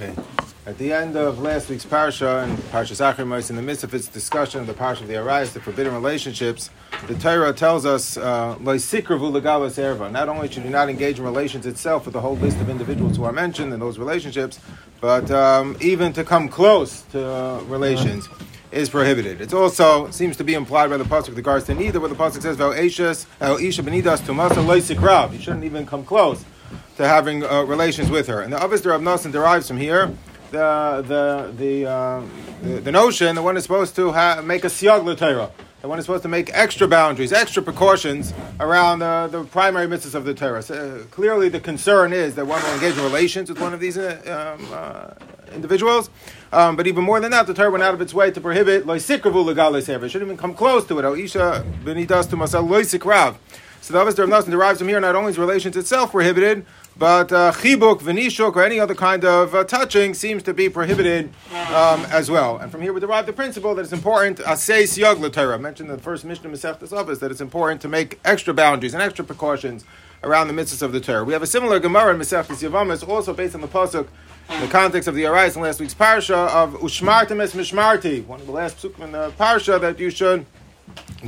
Okay. At the end of last week's parsha and Parsha Zacharias, in the midst of its discussion of the parsha of the Arayas, the forbidden relationships, the Torah tells us, uh. Not only should you not engage in relations itself with the whole list of individuals who are mentioned in those relationships, but um, even to come close to uh, relations is prohibited. It also seems to be implied by the pasuk with regards to neither, where the pasuk says, "Vel isha benidas tumasa You shouldn't even come close to having uh, relations with her. And the Avis Rav Nosson derives from here the the the, uh, the, the notion that one is supposed to ha- make a siyag l'Torah. That one is supposed to make extra boundaries, extra precautions around uh, the primary mitzvahs of the Torah. So, uh, clearly, the concern is that one will engage in relations with one of these uh, um, uh, individuals. Um, but even more than that, the Torah went out of its way to prohibit loisikravu legale sever. It shouldn't even come close to it. O isha benidas to masal loisikrav. So the Avos Rav derives from here not only is relations itself prohibited, but uh, venishuk, or any other kind of uh, touching seems to be prohibited um, as well. And from here we derive the principle that it's important, asay siyag Torah. I mentioned in the first Mishnah Masechtas Avos that it's important to make extra boundaries and extra precautions around the mitzvahs of the Torah. We have a similar Gemara in Masechtas Yavamas, also based on the pasuk in the context of the Arais in last week's parsha of Ushmartim es Mishmarti, one of the last psukim in the parsha that you should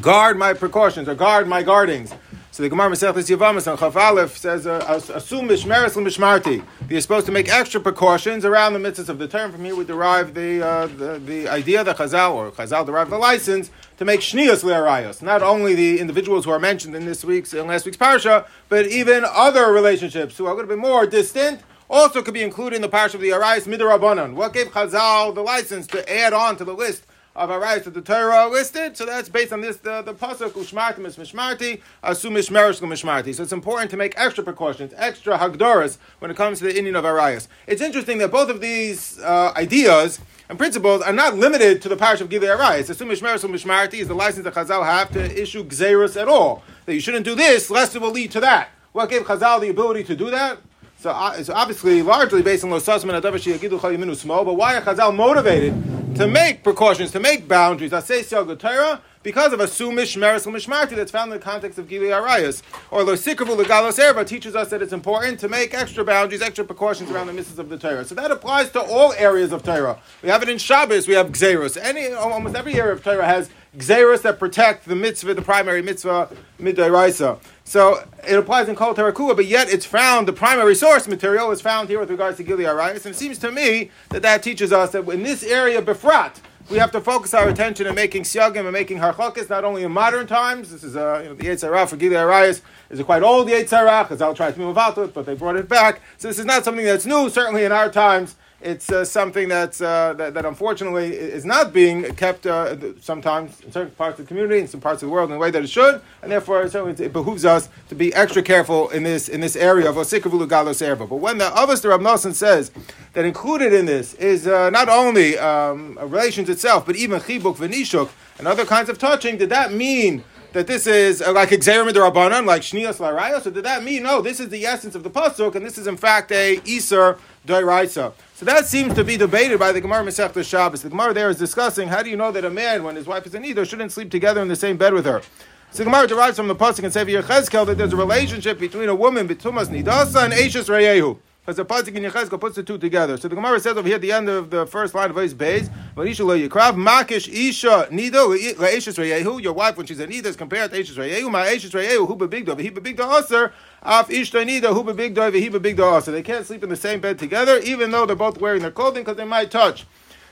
guard my precautions or guard my guardings. So the Gemara Masechtas Yavamas on Chaf Aleph says, uh, "Assume mishmeres mishmarti." You're supposed to make extra precautions around the mitzvahs of the term. From here, we derive the, uh, the, the idea that Chazal or Chazal derived the license to make shnias le'arayos. Not only the individuals who are mentioned in this week's in last week's parsha, but even other relationships who are going to be more distant. Also, could be included in the parsha of the Arayis Midrabanan. What gave Chazal the license to add on to the list of Arayis that the Torah listed. So that's based on this the, the pasuk Ushmartim is Mishmarti, Asu Mishmerish Mishmarti. So it's important to make extra precautions, extra hagdoras when it comes to the inyan of Arayis. It's interesting that both of these uh, ideas and principles are not limited to the parish of Gilei Arayis. Asu Mishmerish Mishmarti is the license that Chazal have to issue gzerus at all. That you shouldn't do this, lest it will lead to that. What gave Chazal the ability to do that? So uh, it's obviously largely based on Lo Sasman Adavar Shiagidu Chaliminu Smo, but why are Chazal motivated to make precautions, to make boundaries? I say Torah because of a sumish merisal mishmarti that's found in the context of Gili Arayas. Or Lo Sikravu Legalos Erba teaches us that it's important to make extra boundaries, extra precautions around the misses of the Torah. So that applies to all areas of Torah. We have it in Shabbos, we have Gzeros. Any, almost every area of Torah has Gzeros that protect the mitzvah, the primary mitzvah, Midairaisa. So it applies in Kol Terakua, but yet it's found, the primary source material is found here with regards to Gilui Arayas. And it seems to me that that teaches us that in this area, Befrat, we have to focus our attention on making siagim and making harchakas, not only in modern times. This is uh, you know, the Yetzirah for Gilui Arayas is a quite old Yetzirah, because I'll try to move out to it, but they brought it back. So this is not something that's new, certainly in our times it's uh, something that's, uh, that, that unfortunately is not being kept uh, sometimes in certain parts of the community, in some parts of the world, in the way that it should, and therefore certainly it behooves us to be extra careful in this in this area of osikavulu galos erva. But when the Avos Rab Nosson says that included in this is uh, not only um, relations itself, but even chibuk v'nishuk and other kinds of touching, did that mean that this is uh, like Xerim Rabbanan, like Shnias Larayos? So did that mean, no, this is the essence of the Pasuk, and this is in fact a Isser Doiraisa? So that seems to be debated by the Gemara Masechta Shabbos. The Gemara there is discussing how do you know that a man, when his wife is in either, shouldn't sleep together in the same bed with her. So the Gemara derives from the pasuk and Sefer Yechezkel that there's a relationship between a woman, Bitumas Nidasa, and Eishes Reyehu. Because the pasuk in Yechezkel puts the two together. So the Gemara says over here at the end of the first line of Eis Beis, Varisha lo Yikrav, Makish Isha Nido Le'eshes Reyehu, your wife when she's in Nida is compared to Eshes Reyehu, Ma Eshes Reyehu, Hu Bebigdo, Vehi Bebigdo Aser, Af Ishta Nida, Hu Bebigdo, Vehi Bebigdo Aser. They can't sleep in the same bed together, even though they're both wearing their clothing, because they might touch.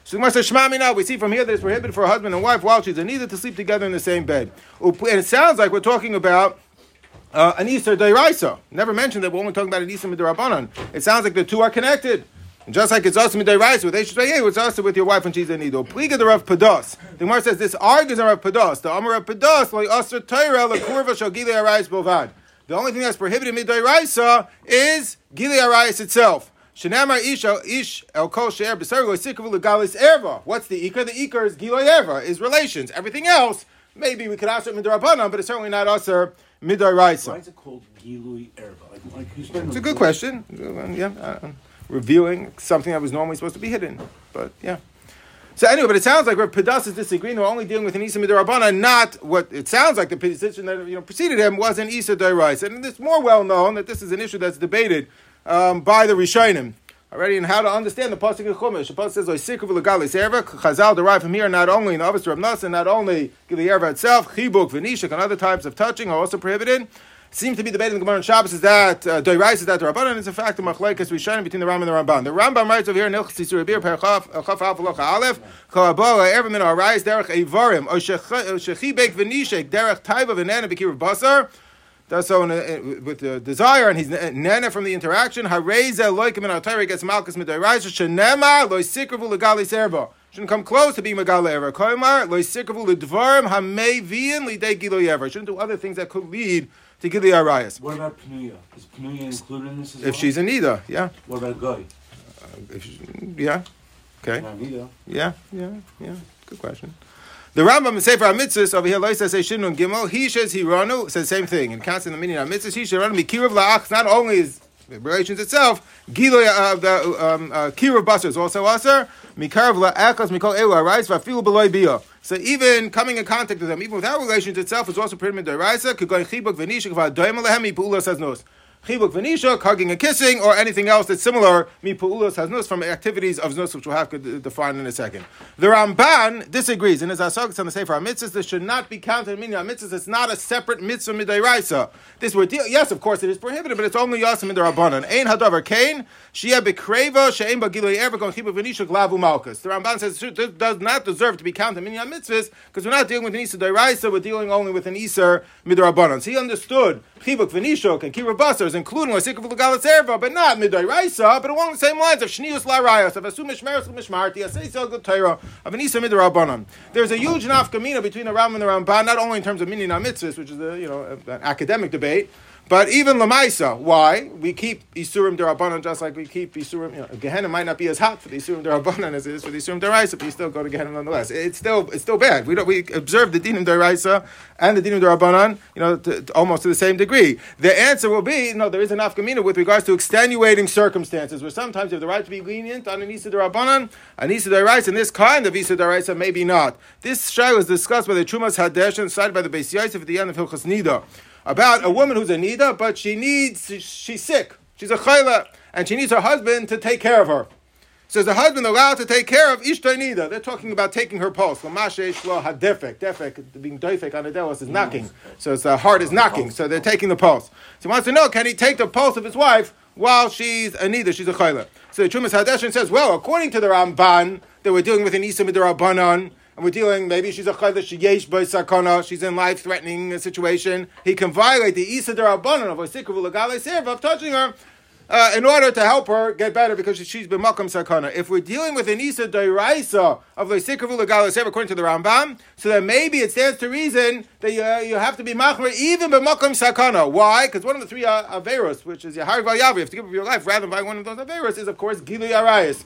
So Gemara says, Shema now. We see from here that it's prohibited for a husband and wife while she's in Nida to sleep together in the same bed. And it sounds like we're talking about uh, an Isser Deiraisa. Never mentioned that we're only talking about an Isser Midirabanan. It sounds like the two are connected. And just like it's also Midairaisa with Eshes it's also with your wife when she's in Nido. Pliga the Rav Pados. The Gemara says this argues on Rav Pados. The Amar Rav Pados, like Aser Torah, la Kurva Shogile Arayis Bovad. The only thing that's prohibited Midairaisa is Gile Arayis itself. Shenamar ish ish el kol she'er b'sargo sikavu legalis erva. What's the ikar? The ikar is giloy erva, is relations. Everything else, maybe we could ask it midrabanan, but it's certainly not aser Midairaisa. Why is it called Gilui Erva? Like, like it's a good question. Yeah, uh, revealing something that was normally supposed to be hidden. But yeah. So anyway, but it sounds like Rav Pedas is disagreeing. We're only dealing with an Isa Midarabana, not what it sounds like the position that you know preceded him was an Isa Dairais. And it's more well known that this is an issue that's debated um, by the Rishonim. Already in how to understand the pasuk in Chumash. The pasuk says "Oisikavu legalis erva." Chazal derived from here not only in the Avos Rav Nassan, not only erva itself, chibuk, v'nishik, and other types of touching are also prohibited. Seems to be debated in the Gemara and Shabbos is that uh, Doirais is that the Rabbanan. It's a fact of Machlekes we shine between the Ram and the Ramban. The Rambam writes over here in Ilchis Yisur Bir Perchaf Chaf Locha Aleph Kolabola Ever Min Arais Derech Eivarim O Shechibek V'Nishek Derech Taiva V'Nana B'Kirav Basar does so in a, with the desire, and he's uh, nana from the interaction. Hareza loikim in our gets malchus midayraiz shenema loisikravu legali serva. Shouldn't come close to being megal ever. Koimar loisikravu ledvarim hamevian lidei gilo ever. Shouldn't do other things that could lead to gili arayas. What about Pnuya? Is Pnuya included in this as If well? she's a nida, yeah, What about Guy? uh, if she, yeah, okay, yeah, yeah, yeah. Good question. The Rambam in Sefer HaMitzvahs over here, Loisa says Shinun Gimel, he says Hiranu, says same thing. In the meaning of mitzvahs, he run Mikirav La'ach, not only is the relations itself, Giloy of uh, the um, uh, Kirav Basar is also Asar, Mikarav La'achas Mikol Elu Arais, Vafilu Beloy Biyah. So even coming in contact with them, even without relations itself, is also pretty much Deraisa, Kugoy Chibuk Venishik Vadoim Lehem, Ipulah says nos. Chibuk v'nisha, hugging and kissing, or anything else that's similar, mi pu'ulos has nus from activities of nus, which we'll have to define in a second. The Ramban disagrees, and as Asok on the Sefer HaMitzvahs, this should not be counted in Minyan HaMitzvahs, it's not a separate mitzvah midairaisa. This would deal, yes, of course it is prohibited, but it's only yasim in the Rabbanan. Ein hadavar kain, shia bekreva, she'ein bagiloi ever, gon chibuk v'nisha, glavu malchus. The Ramban says this does not deserve to be counted in Minyan HaMitzvahs, because we're not dealing with an Isa we're dealing only with an Isar midrabanan. So he understood chibuk v'nishok and kira basars, including Wasikav Lugalas Erva, but not Midai Raisa, but along the same lines of Shnius La Rayas, of Asum Mishmeres Mishmarti, Asay Sel Torah, of Anisa Midrabanan. There's a huge nafkamina between the Ram and the Ramban, not only in terms of Minyan Mitzvahs, which is a, you know, an academic debate, but even Lamaisa, why? We keep Isurim Derabanan just like we keep Isurim, you know, Gehenna might not be as hot for the Isurim Derabanan as it is for the Isurim Deraisa, but you still go to Gehenna nonetheless. It's still, it's still bad. We don't, we observe the Dinim Deraisa and the Dinim Derabanan, you know, to, to almost to the same degree. The answer will be, no, there is an Afkamina with regards to extenuating circumstances, where sometimes you have the right to be lenient on an Isa Derabanan, an Isa Deraisa, and this kind of Isa Deraisa, maybe not. This Shai was discussed by the Trumas Hadesh and cited by the Beis Yosef at the end of Hilchas Nida about a woman who's a nida, but she needs, she's sick. She's a chayla, and she needs her husband to take care of her. So is the husband allowed to take care of ishtay nida? They're talking about taking her pulse. Lamashe shlo hadefek. Defek, being defek on the delos is knocking. So the uh, heart is knocking. So they're taking the pulse. So he wants to know, can he take the pulse of his wife while she's a nida, she's a chayla? So the Trumas Hadeshen says, well, according to the Ramban, that we're dealing with an isa midrabanan, and we're dealing, maybe she's a chayla, she yesh by sakana, she's in life-threatening situation. He can violate the isa derabanan of a sikavu legale serva of touching her uh, in order to help her get better because she's been makam sakana. If we're dealing with an isa deraisa of the sikavu legale serva according to the Rambam, so then maybe it stands to reason that you, uh, you have to be machmer even by sakana. Why? Because one of the three uh, averos, which is yahar valyav, you have to give up your life rather than buy one of those averos, is of course gili arayas.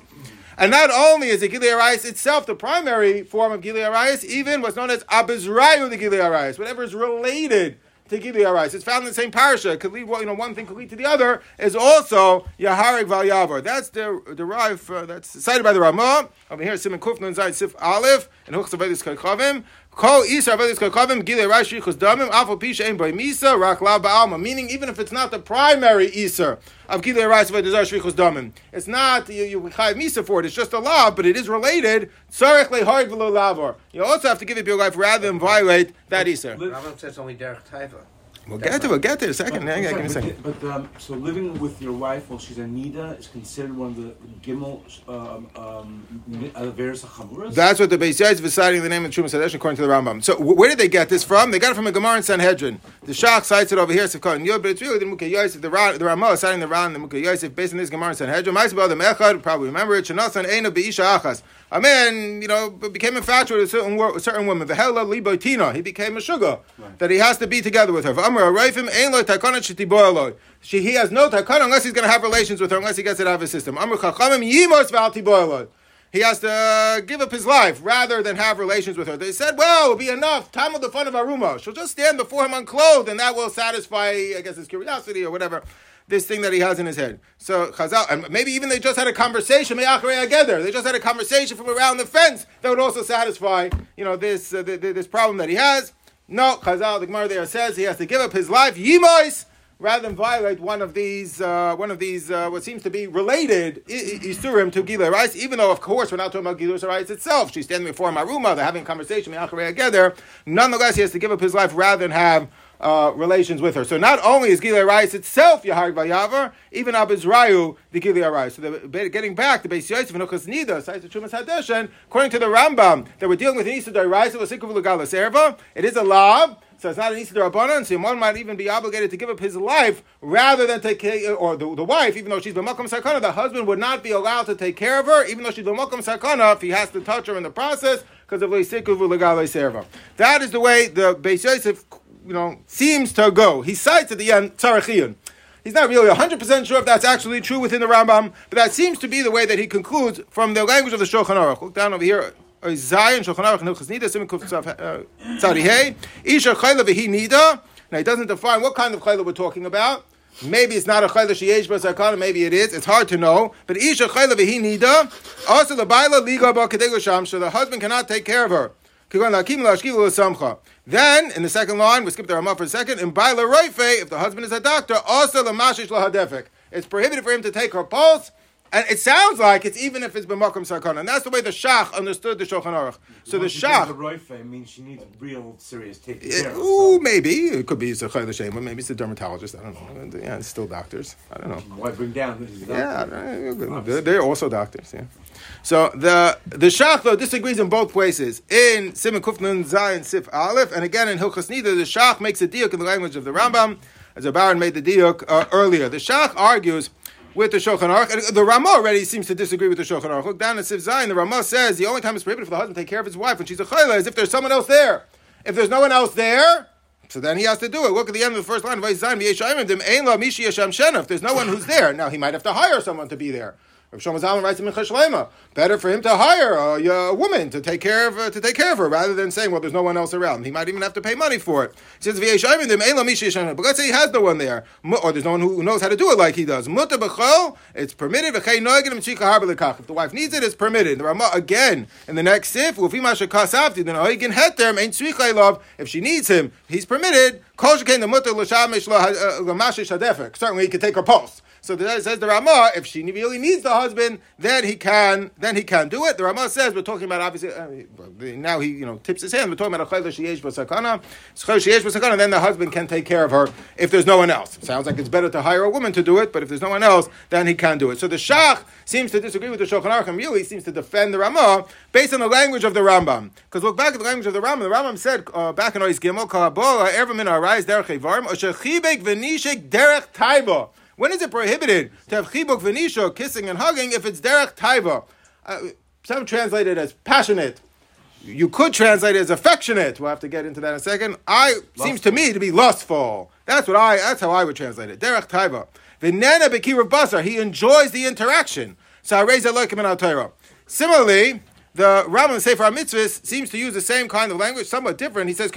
And not only is the Gili Arayas itself the primary form of Gili Arayas, even what's known as Abizrayu the Gili Arayas, whatever is related to Gili Arayas. It's found in the same parasha. It could lead, you know, one thing could lead to the other, is also Yaharik Val Yavar. That's the, derived, uh, that's cited by the Ramah. Over here, Simon Kufnan Zayt Sif Aleph, and Huchs Avedis Kakhavim. Kol Isa Avedis Kakhavim, Gili Rashi Chus Damim, Afal Pisha Ein By Misa, Rak La Ba'alma. Meaning, even if it's not the primary Isa of Gili Arayas Avedis Shrichus Damim, it's not, you, you have Misa for it, it's just a law, but it is related. Tzarech Leharig V'lo Lavor. You also have to give up your life rather than violate that Isa. Rambam says only Derech Taiva. We'll get to it, we'll get to it in a second. But, on, I'm give me a second. but, um, so living with your wife while she's a nida is considered one of the gimel um, um, averes chamuras. That's what the Beis Yosef is citing the name of Trumas Hadesh according to the Rambam. So where did they get this from? They got it from a Gemara in Sanhedrin. The Shach cites it over here, Sivkot and Yod, but it's really the Mukha Yosef, the, Ra- the Ramah is citing the Ran, the Mukha Yosef, based on this Gemara in Sanhedrin. Ma'aseh the Mechad, probably remember it, Shanasan Eina Be'isha Achas. A man, you know, became infatuated with a certain, wo- certain woman. V'hela libotina. He became a sugar that he has to be together with her. V'amar arayfim ein lo takana shetiboyaloi. She, he has no takana unless he's going to have relations with her, unless he gets it out of his system. Amar chachamim yimos v'al he has to uh, give up his life rather than have relations with her. They said, well, it'll be enough. Time of the fun of Aruma. She'll just stand before him unclothed, and that will satisfy, I guess, his curiosity or whatever, this thing that he has in his head. So Chazal, and maybe even they just had a conversation, together. They just had a conversation from around the fence that would also satisfy, you know, this uh, th- th- this problem that he has. No, Chazal, the Gemara there says he has to give up his life. Yimois rather than violate one of these, uh, one of these, uh, what seems to be related isurim to Gilei Rice, even though, of course, we're not talking about Gilei Rice itself. She's standing before Maruma, they're having a conversation together. Nonetheless, he has to give up his life rather than have uh, relations with her. So not only is Gilei Rice itself Yaharig Vayavar, even Abizrayu the Gilei Rice. So the, getting back to Beis Yosef and Uchas Nida, Trumas Hadeshen, according to the Rambam, that we're dealing with an Isa Rice, it was Legalas Erva. It is a law. So it's not an Isa Rabbanan, so one might even be obligated to give up his life rather than take care, or the, the wife, even though she's B'makom Sakana, the husband would not be allowed to take care of her, even though she's B'makom Sakana, if he has to touch her in the process, because of Leisikuv Legalai Serva. That is the way the Beis Yosef you know, seems to go. He cites at the end Tzarechiyun. He's not really 100% sure if that's actually true within the Rambam, but that seems to be the way that he concludes from the language of the Shulchan Aruch. Look down over here. Zion, uh, V'hi Nida. Now, he doesn't define what kind of Chayla we're talking about. Maybe it's not a chayla sheyesh b'sakana. Maybe it is. It's hard to know. But isha chayla v'hi nida. Also the baila liga b'kadegu So the husband cannot take care of her. Then, in the second line, we skip the Ramah for a second. In Baila Roife, if the husband is a doctor, also the Mashish Lahadefik. It's prohibited for him to take her pulse. And it sounds like it's even if it's b'makom sakana, and that's the way the Shach understood the Shulchan Aruch. So the Shach. The roife means she needs real serious taking care. It, ooh, so. maybe it could be chayla maybe it's a dermatologist. I don't know. Yeah, it's still doctors. I don't know. Why bring down? Yeah, they're, they're also doctors. Yeah. So the the Shach though disagrees in both places. In Simon Kufnun Zayin Sif Aleph, and again in Hilchas Nida, the Shach makes a diuk in the language of the Rambam, as the Baron made the diuk uh, earlier. The Shach argues with the Shulchan Aruch. The Rama already seems to disagree with the Shulchan Aruch. Look down at Sif Zayin. The Rama says the only time it's prohibited for the husband to take care of his wife when she's a chayla is if there's someone else there. If there's no one else there, so then he has to do it. Look at the end of the first line. If there's no one who's there, now he might have to hire someone to be there. Rav Shlomo Zalman writes in Mincha better for him to hire a, a, woman to take care of uh, to take care of her rather than saying, well, there's no one else around. He might even have to pay money for it. He says, but let's say he has no one there, or there's no one who knows how to do it like he does. It's permitted. If the wife needs it, it's permitted. The Ramah again in the next sif, if she needs him, he's permitted. Certainly, he can take her pulse. So the, says the Ramah, if she really needs the husband, then he can, then he can do it. The Ramah says we're talking about obviously uh, now he you know tips his hand. We're talking about a sheyesh b'sakana, sheyesh b'sakana. Then the husband can take care of her if there's no one else. Sounds like it's better to hire a woman to do it, but if there's no one else, then he can do it. So the Shach seems to disagree with the Shulchan Aruch and really seems to defend the Ramah based on the language of the Rambam. Because look back at the language of the Rambam. The Rambam said uh, back in Ois Gimel, "Kalabola ever min arise derech evarim, v'nishek derech taiba." When is it prohibited to have chibuk v'nisha, kissing and hugging, if it's derech taiva? Uh, some translate it as passionate. You could translate it as affectionate. We'll have to get into that in a second. I lustful. seems to me to be lustful. That's what I. That's how I would translate it. Derech taiva. V'nena bekirav basar. He enjoys the interaction. So I raise like in Torah. Similarly, the Rambam Sefer Mitzvahs seems to use the same kind of language, somewhat different. He says.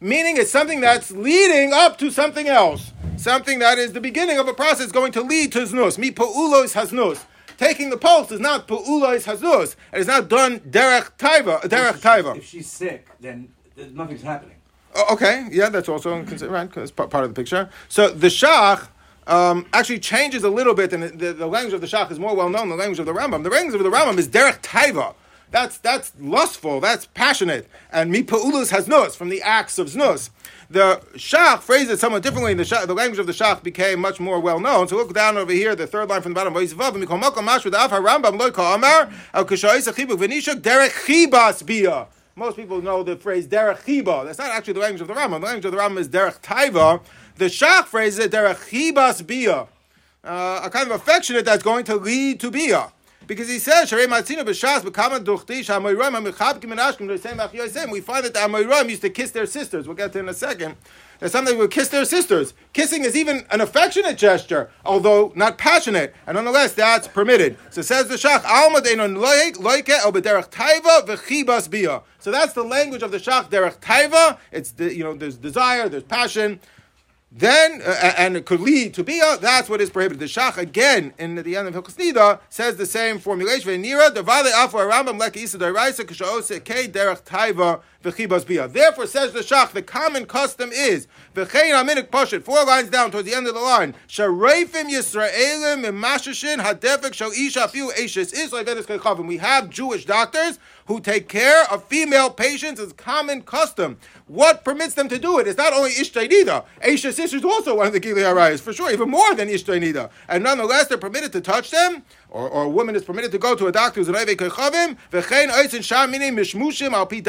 Meaning it's something that's leading up to something else. Something that is the beginning of a process going to lead to znus. Mi pa'ulos hasnus. Taking the pulse is not pa'ulos hasnus. It is not done derech taiva. Derech taiva. If she's sick, then nothing's happening. Oh, okay, yeah, that's also considered right because part of the picture. So the shach um, actually changes a little bit, and the, the, language of the shach is more well known than the language of the Rambam. The language of the Rambam is derech taiva. That's that's lustful. That's passionate. And mi pa'ulus has nus from the acts of znus. The Shach phrased it somewhat differently. The, shach, the language of the Shach became much more well known. So look down over here, the third line from the bottom. Most people know the phrase derech chiba. That's not actually the language of the Rambam. The language of the Rambam is derech taiva. The Shach phrases it derech chibas bia. Uh, a kind of affectionate that's going to lead to bia. Because he says, We find that the Amoyram used to kiss their sisters. We'll get to in a second. There's something would kiss their sisters. Kissing is even an affectionate gesture, although not passionate, and nonetheless that's permitted. So says the Shach. So that's the language of the Shach Derech Taiva. It's the, you know there's desire, there's passion then uh, and it could lead to bia. That's what is prohibited. The shach again in the end of Hilchos says the same formulation. Nira devale afu Rambam leki isa deraisa k'shaose ke derech taiva v'chibas. Therefore, says the Shach, the common custom is v'chein aminik poshet. Four lines down towards the end of the line. Shareifim Yisraelim imashashin hadefek shal isha fiu eishes Israel venis We have Jewish doctors who take care of female patients as common custom. What permits them to do it is not only Ishtay Nida. Aisha is also one of the Arayas, for sure, even more than Ishtay Nida. And nonetheless, they're permitted to touch them, or, or a woman is permitted to go to a doctor who's Mishmushim Al Pi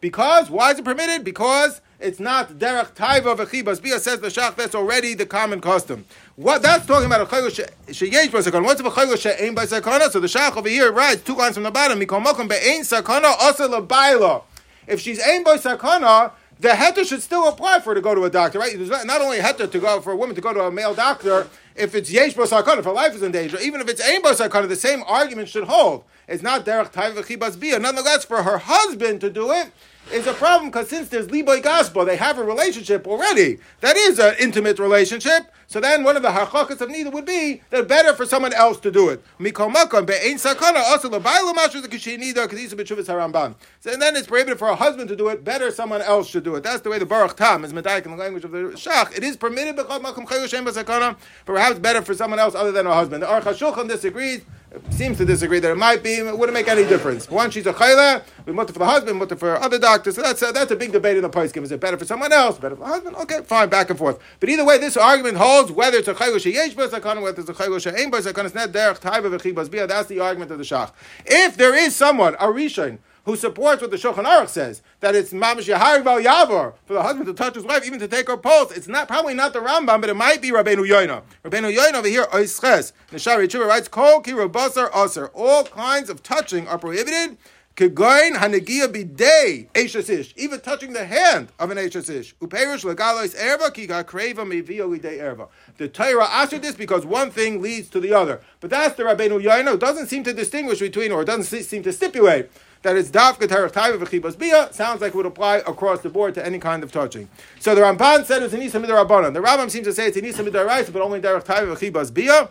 because, why is it permitted? Because it's not derech taiva v'chibas bia says the shach. That's already the common custom. What that's talking about a chaylo sheyesh b'sakana. What's a chaylo she'ein b'sakana? So the shach over here writes two lines from the bottom. Mikol mokum be'ein sakana asa lebayla. If she's ein b'sakana, the heter should still apply for her to go to a doctor, right? There's not only heter to go for a woman to go to a male doctor if it's yesh b'sakana, if her life is in danger, even if it's ein b'sakana, the same argument should hold. It's not derech taiva v'chibas bia. Nonetheless, for her husband to do it is a problem because since there's liboy gaspo, they have a relationship already. That is an intimate relationship. So then one of the hachakas of neither would be that better for someone else to do it. So and then it's prohibited for a husband to do it. Better someone else should do it. That's the way the Baruch Tam is medayik in the language of the Shach. It is permitted perhaps better for someone else other than a husband. The Aruch HaShulchan disagrees seems to disagree that it might be, it wouldn't make any difference. One, she's a chayla, we mutter for the husband, mutter for other doctors. So that's a, that's a big debate in the poskim. Is it better for someone else, better for the husband? Okay, fine, back and forth. But either way, this argument holds whether it's a chayla sheyesh b'sakana, whether it's a chayla she'ein b'sakana. It's not derech taiva v'chibas bia. That's the argument of the shach. If there is someone, a rishon, who supports what the Shulchan Aruch says that it's mamish yahari val yavor for the husband to touch his wife, even to take her pulse. It's not probably not the Rambam, but it might be Rabbeinu Yoina. Rabbeinu Yoina over here oisches. Nishari Tshuva writes kol ki rabasar aser. All kinds of touching are prohibited. Kegoin hanagia bidei eishasish, even touching the hand of an eishasish. Uperish legalois erva ki gakreva mevio lidei erva. The Torah answered this because one thing leads to the other. But that's the Rabbeinu Yoina. Doesn't seem to distinguish between, or doesn't seem to stipulate that it's dafka terech taiva v'chibas bia sounds like it would apply across the board to any kind of touching. So the Ramban said it's inisa midrabanan. The Rambam seems to say it's inisa midaraisa, but only derech taiva v'chibas bia.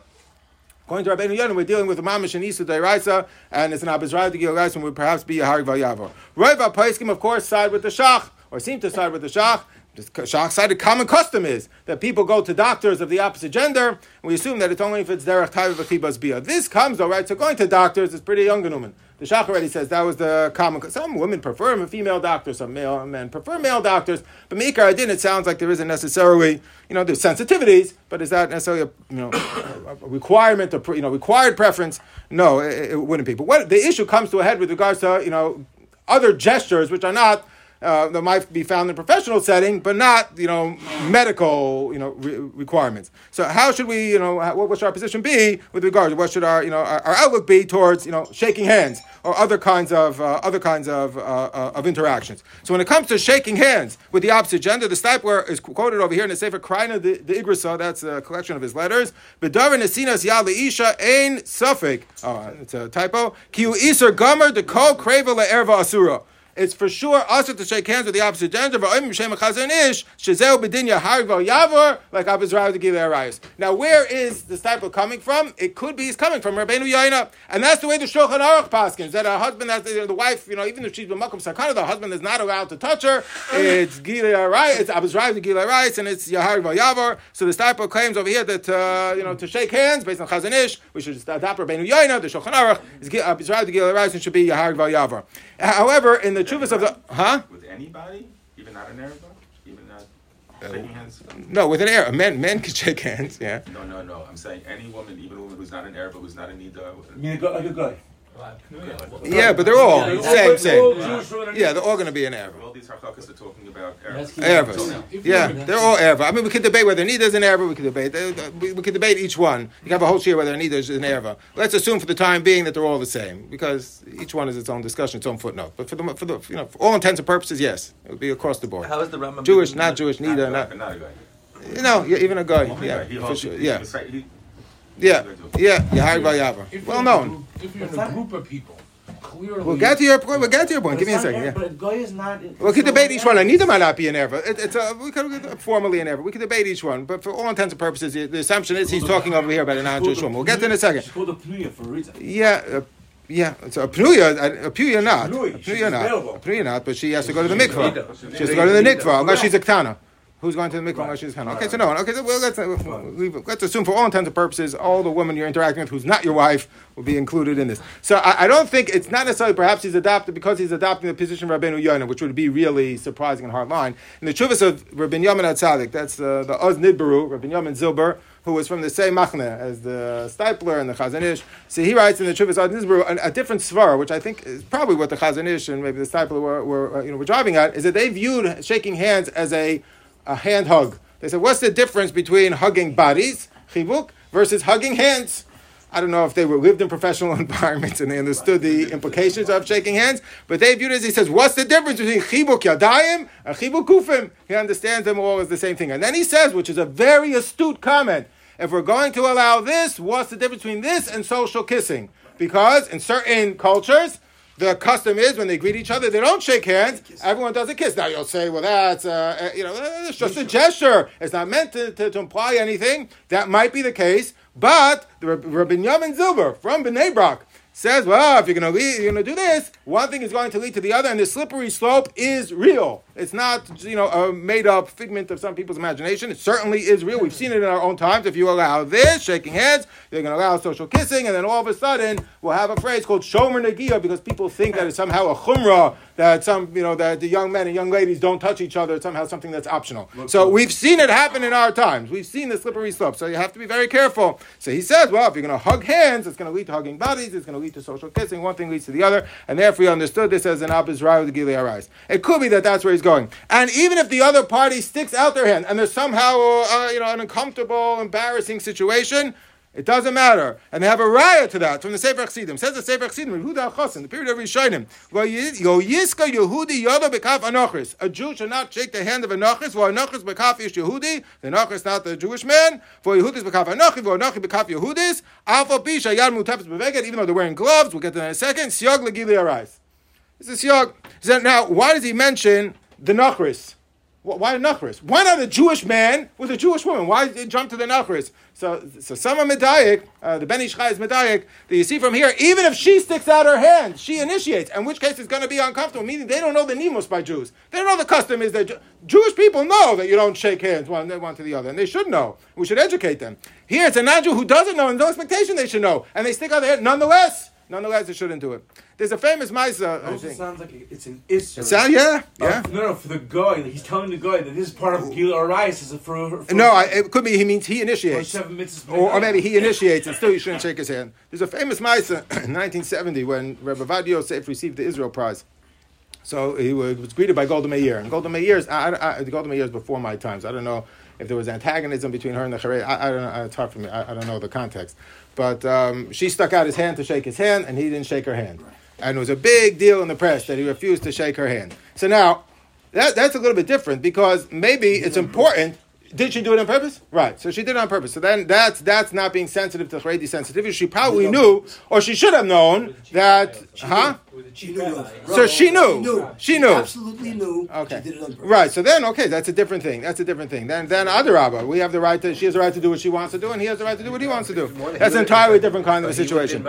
According to Rabbeinu Yonim, we're dealing with a mamish and isa deraisa, and it's an abizrai to gilgais, and would perhaps be a harig v'yavor. Roiva Paiskim, of course, side with the shach, or seem to side with the shach. Shach side, common custom is that people go to doctors of the opposite gender, and we assume that it's only if it's derech taiva v'chibas bia. This comes, all right, so going to doctors is pretty young the Shach already says that was the common. Some women prefer female doctors, some male uh, men prefer male doctors. But Mikar Adin, it sounds like there isn't necessarily, you know, there's sensitivities, but is that necessarily a, you know, a requirement, or you know, required preference? No, it, it wouldn't be. But what the issue comes to a head with regards to, you know, other gestures which are not uh, that might be found in a professional setting, but not you know medical you know re- requirements. So how should we you know what, what should our position be with regard to what should our you know our, our outlook be towards you know shaking hands or other kinds of uh, other kinds of uh, uh of interactions. So when it comes to shaking hands with the opposite gender, the Steipler is quoted over here in the Sefer Kraina the, the Igrisa. That's a collection of his letters. Bedavar nesinas ya leisha ein sufik. Oh, it's a typo. Kiu iser gomer de ko asura it's for sure also to shake hands with the opposite gender. Like Now, where is this of coming from? It could be he's coming from Rabbeinu Yaina, and that's the way the Shulchan Aruch paskins that a husband has the, wife, you know, even if she's b'makom sakana, the husband is not allowed to touch her. It's Gila Arayis, it's Abizrav Gila Arayis, and it's Yahar Yavar. So the of claims over here that uh, you know to shake hands based on Chazon Ish, we should adopt Rabbeinu Yaina. The Shulchan Aruch is Abizrav Gila Arayis and should be Yahar Yavar. However, in the chuvas of the huh? With anybody, even not an Arab, even not uh, shaking hands. No, with an Arab, men men can shake hands. Yeah. No, no, no. I'm saying any woman, even a woman who's not an Arab, who's not a nida. You mean like a guy? Yeah, but they're all yeah, same, same. Yeah, they're all going to be an Arab. All these halakas are talking about Arabs. Yeah, they're all Arab. I mean, we could debate whether Nida is an Arab. We could debate. Uh, uh, we, could debate each one. You can have a whole share whether Nida is an Arab. Let's assume for the time being that they're all the same because each one is its own discussion, its own footnote. But for the for the you know for all intents and purposes, yes, it would be across the board. How is the Rambam? Jewish, not Jewish, neither, not. Not a guy. You know, even a guy. Yeah, for sure. Yeah. Yeah, yeah, Yahari Yava. Well known. If you're in a group of people, clearly. We'll get to your point. We'll get to your point. Give me a second. Yeah. But Goy is not. We could debate each one. I need them might not be an error. It, it's a, we could formally an error. We could debate each one, but for all intents and purposes, the, the assumption is he's talking over here about a non-Jewish woman. We'll get to in a second. She's called a for a reason. Yeah. Uh, Yeah, so a pnuya, a pnuya not, a Pnuya, she's pnuya not, available. a pnuya not, but she has to go to the mikvah. She has to go to the Nida. mikvah unless she's a ktana. Who's going to the mikvah unless she's a ktana? Okay, so no one. Okay, so well, let's, uh, let's assume for all intents and purposes, all the women you're interacting with who's not your wife will be included in this. So I, I don't think it's not necessarily perhaps he's adopted because he's adopting the position of Rabbeinu Yonah, which would be really surprising and hard line. In the chuvas of Rabbeinu Yamin Atzadik, that's the the Oz Nidbaru, Rabbeinu Yamin Zilber, who was from the same machne as the Steipler and the Chazon Ish. So he writes in the Chuvas Nizbaru a, a different svar, which I think is probably what the Chazon Ish and maybe the Steipler were, were uh, you know were driving at, is that they viewed shaking hands as a, a hand hug. They said, what's the difference between hugging bodies, chivuk, versus hugging hands? I don't know if they were lived in professional environments and they understood the implications of shaking hands, but they viewed it as he says, what's the difference between chibuk yadayim and chibuk kufim? He understands them all as the same thing. And then he says, which is a very astute comment, if we're going to allow this, what's the difference between this and social kissing? Because in certain cultures, the custom is when they greet each other, they don't shake hands. Everyone does a kiss. Now you'll say, well, that's uh, uh, you know, it's just a gesture. It's not meant to, to, to imply anything. That might be the case, but Rabbi Yamin Zilber from Bnei Brak says, well, if you're going to you're going to do this, one thing is going to lead to the other, and the slippery slope is real. It's not you know a made up figment of some people's imagination. It certainly is real. We've seen it in our own times. If you allow this, shaking hands, you're going to allow social kissing, and then all of a sudden we'll have a phrase called shomer negia because people think that it's somehow a chumrah that some you know that the young men and young ladies don't touch each other. It's somehow something that's optional. So we've seen it happen in our times. We've seen the slippery slope. So you have to be very careful. So he says, well, if you're going to hug hands, it's going to lead to hugging bodies. It's going to lead to social kissing. One thing leads to the other, and therefore he understood this as an with the Gilead rise. It could be that that's where he's going. And even if the other party sticks out their hand and there's somehow uh, you know an uncomfortable, embarrassing situation. It doesn't matter. And they have a raya to that from the Sefer Chassidim. Says the Sefer Chassidim, Yehuda Chosin, the period of Rishonim. Yo yiska Yehudi yoda bekaf anochris. A Jew should not shake the hand of Anochris, nochris. For anochris bekaf ish Yehudi. The nochris not the Jewish man. For Yehudis bekaf anochi. For anochi bekaf Yehudis. Alpha pisha yad mutapis beveged. Even though they're wearing gloves, we'll get to that in a second. Siog legili arais. This is Siog. Now, why does he mention the nochris? Wh- Why a Nachris? Why not a Jewish man with a Jewish woman? Why jump to the Nachris? So, so some are Medayik, uh, the Ben Ish Chai is Medayik, that you see from here, even if she sticks out her hand, she initiates, in which case it's going to be uncomfortable, meaning they don't know the Nimus by Jews. They don't know the custom is that Jewish people know that you don't shake hands one, one to the other, and they should know. We should educate them. Here it's a non Jew who doesn't know, and no expectation they should know, and they stick out their hand nonetheless. Nonetheless, they shouldn't do it. There's a famous Maisa. It also sounds like it's an isser. Sound, yeah? Yeah. Uh, no, no, for the guy, he's telling the guy that this is part of Gila Arias is for, for No, I, it could be he means he initiates. Or, or maybe he initiates and still you shouldn't shake his hand. There's a famous Maisa in 1970 when Rabbi Vad Yosef received the Israel Prize. So he was, greeted by Golda Meir. And Golda Meir is, I, I, Golda Meir is before my times. I don't know if there was antagonism between her and the Charei. I, I don't know. It's hard for me. I, I don't know the context. But um, she stuck out his hand to shake his hand, and he didn't shake her hand. And it was a big deal in the press that he refused to shake her hand. So now, that, that's a little bit different because maybe it's important. Did she do it on purpose? Right. So she did it on purpose. So then that's that's not being sensitive to Haredi sensitivity. She probably knew, or she should have known that, huh? She knew. So she knew. She knew. absolutely knew. Okay. She did it on purpose. Right. So then, okay, that's a different thing. That's a different thing. Then, then Adarabba, we have the right to. She has the right to do what she wants to do, and he has the right to do what he wants to do. That's an entirely different kind of a situation.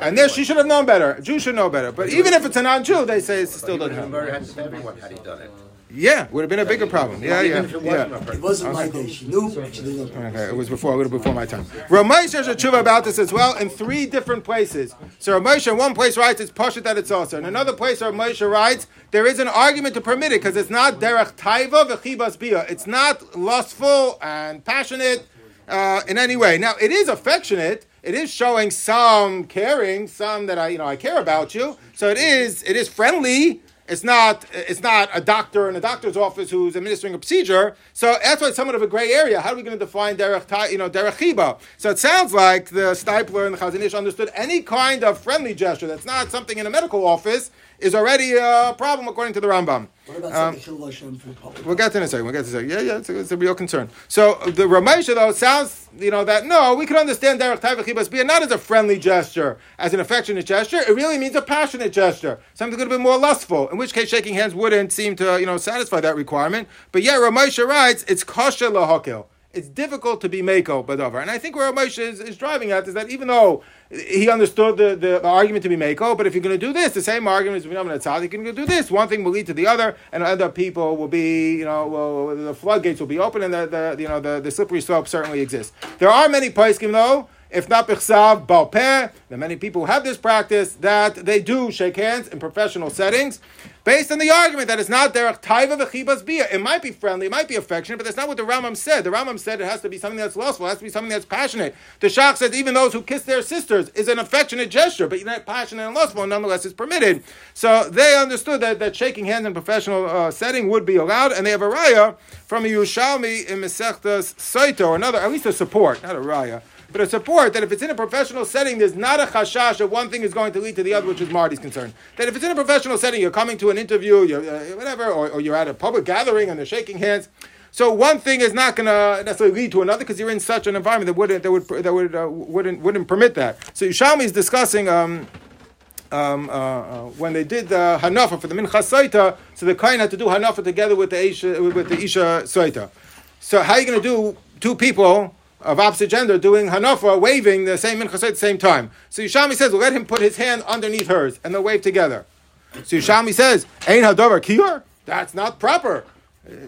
And there, she should have known better. Jews should know better. But even if it's a non-Jew, they say it still doesn't happen. Murder happened to everyone had he done it. Yeah, would have been a bigger problem. Yeah, yeah, it wasn't yeah. It wasn't my day. She knew. She did it on. Okay, it was before, a little before my time. Ramesh has a tshuva about this as well in three different places. So Ramesh in one place writes it's pashut that it's also. In another place, Ramesh writes there is an argument to permit it because it's not derech taiva v'chibas bia. It's not lustful and passionate uh, in any way. Now it is affectionate. It is showing some caring, some that I you know I care about you. So it is it is friendly. It's not. It's not a doctor in a doctor's office who's administering a procedure. So that's why it's somewhat of a gray area. How are we going to define derech, you know, derech chiba? So it sounds like the Steipler and the Chazon Ish understood any kind of friendly gesture that's not something in a medical office is already a problem according to the Rambam. What about Um, saying Hashem for? We'll get to it in a second. We'll get to it in a second. Yeah, yeah, it's a, it's a real concern. So the Ramesha though sounds, you know, that no, we can understand derech taiva chibas bia not as a friendly gesture, as an affectionate gesture. It really means a passionate gesture, something a little bit more lustful. In which case, shaking hands wouldn't seem to, you know, satisfy that requirement. But yeah, Ramesha writes, it's kosher lahakil. It's difficult to be mako badavar. And I think where Moshe is, is driving at is that even though he understood the, the, the argument to be mako, but if you're going to do this, the same argument is Binyamin Tzad, you can do this. One thing will lead to the other, and other people will be, you know, well, the floodgates will be open, and the, the you know the, the slippery slope certainly exists. There are many paiskim though if not bichsav balpeh, there many people who have this practice that they do shake hands in professional settings, based on the argument that it's not derech taiva v'chibas bia. It might be friendly, it might be affectionate, but that's not what the Rambam said. The Rambam said it has to be something that's lustful, it has to be something that's passionate. The Shach says even those who kiss their sisters is an affectionate gesture, but not passionate and lustful, nonetheless is permitted. So they understood that, that shaking hands in professional uh, setting would be allowed, and they have a raya from a Yerushalmi in Masechtas Saito, another, at least a support, not a raya but a support that if it's in a professional setting, there's not a chashash one thing is going to lead to the other, which is Marty's concern. That if it's in a professional setting, you're coming to an interview, you're, uh, whatever, or, or, you're at a public gathering and they're shaking hands. So one thing is not going to necessarily lead to another because you're in such an environment that wouldn't that would that would uh, wouldn't wouldn't permit that. So Yushalmi is discussing. Um, um, uh, uh, when they did the hanafa for the mincha saita, so the kohen had to do hanafa together with the isha with the isha saita. So how are you going to do two people of opposite gender doing hanafa, waving the same minchas at the same time. So Yushami says, let him put his hand underneath hers, and they'll wave together. So Yushami says, Ein hadavar kiyur? That's not proper.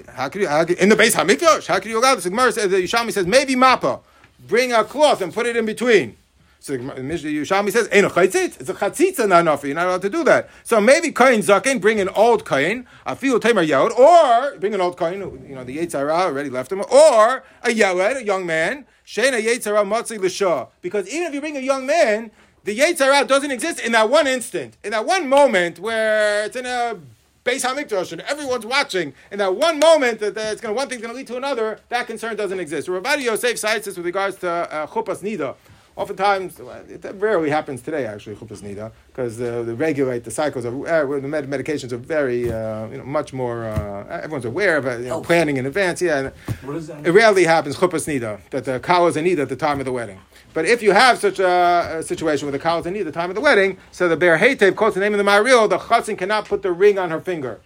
How could you, how could, in the base hamikdash? How could you allow this? The the says, maybe mappa. Bring a cloth and put it in between. So the Yushami says, "Ain't a chatzitz. It's a chatzitza nanafi. You're not allowed to do that. So maybe kain zaken, bring an old kain, a feel tamer yod, or bring an old kain. You know the yitzhara already left him, or a yeled, a young man. Shena yitzhara matzi l'shah. Because even if you bring a young man, the yitzhara doesn't exist in that one instant, in that one moment where it's in a Beis Hamikdash and everyone's watching, in that one moment that it's going one thing's going to lead to another, that concern doesn't exist. Ravadi Yosef cites this with regards to uh, chupas nida. Oftentimes, it rarely happens today, actually, chuppahs nida, because uh, they regulate the cycles of uh, the med- medications are very, uh, you know, much more. Uh, everyone's aware of it, you know, planning in advance. Yeah, what that? It rarely happens chuppahs nida that the cow is a nida at the time of the wedding. But if you have such a, a situation where the cow is a nida at the time of the wedding, so the Be'er Heitev quotes the name of the maril, the chatzin cannot put the ring on her finger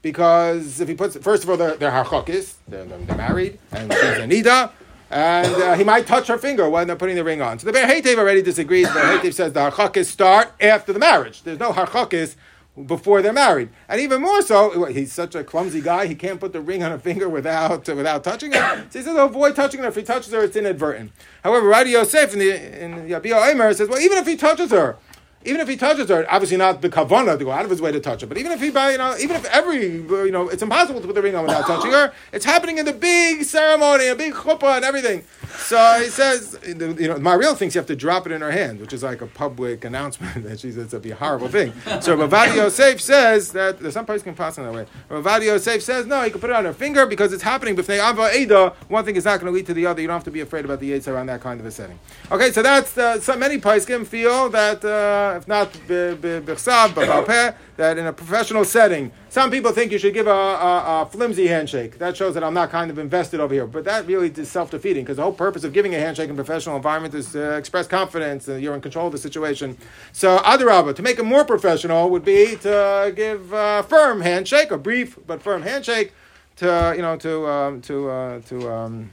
because if he puts, first of all, they're, they're harchokis, they're, they're married, and she's a nida and uh, he might touch her finger when they're putting the ring on. So the Be'er already disagrees. The Be'er says the harchakis start after the marriage. There's no harchakis before they're married. And even more so, he's such a clumsy guy, he can't put the ring on a finger without without touching her. So he says, avoid touching her. If he touches her, it's inadvertent. However, Radi Yosef in the in Yabio Eimer says, well, even if he touches her, even if he touches her, obviously not the kavana to go out of his way to touch her, but even if he, you know, even if every, you know, it's impossible to put the ring on without touching her. It's happening in the big ceremony, a big chuppah and everything. So he says, you know, my real thinks you have to drop it in her hand, which is like a public announcement that she says it'd be a horrible thing. So Ravadi Yosef says that there's some place can pass in that way. Ravadi Yosef says no, you can put it on her finger because it's happening. B'fnei Ava Eda, one thing is not going to lead to the other. You don't have to be afraid about the Yitzhar on that kind of a setting. Okay, so that's the, so many Paiskim feel that. Uh, if not b'chsav, b'chalpeh, that in a professional setting, some people think you should give a, a, a, flimsy handshake. That shows that I'm not kind of invested over here. But that really is self-defeating because the whole purpose of giving a handshake in a professional environment is to express confidence that you're in control of the situation. So Adarabba, to make it more professional would be to give a firm handshake, a brief but firm handshake, to you know to um, to uh, to um,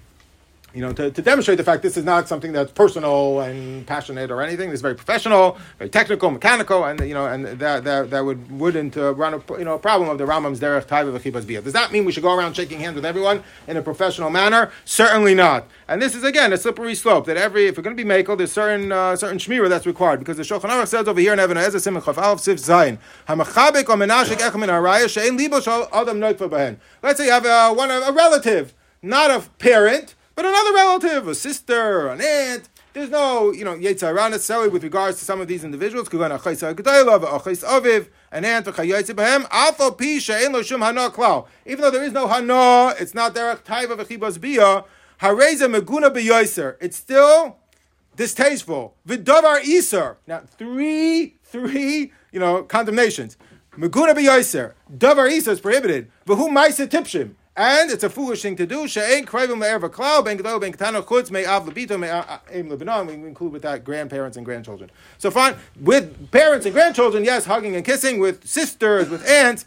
you know, to, to demonstrate the fact this is not something that's personal and passionate or anything. Is very professional, very technical, mechanical, and you know, and that that, that would wouldn't uh, run a you know a problem of the Rambam's derech taiva v'chibas biyah. Does that mean we should go around shaking hands with everyone in a professional manner? Certainly not. And this is again a slippery slope that every if we're going to be makel, there's certain uh, certain shmira that's required because the Shulchan Aruch says over here in Evan Ezra Simon Alf Sif Zayin Hamachabek or Menashik Echem Araya Shein Libo Shal Adam Noitva Behen. Let's say you have a, one a relative, not a parent but another relative, a sister, an aunt, there's no, you know, Yetzirah necessarily with regards to some of these individuals. Even though there is no hana, it's not derech taiva v'chibas bia. Hareza meguna beyoiser. It's still distasteful. V'davar iser. Now three, three, you know, condemnations. Meguna beyoiser. Davar iser is prohibited. V'hu ma'isa tipshim. And it's a foolish thing to do. She'ein krevim le'erva klau, ben gedol, ben ketano chutz, me av lebito, me aim lebanon. We include with that grandparents and grandchildren. So fine, with parents and grandchildren, yes, hugging and kissing. With sisters, with aunts,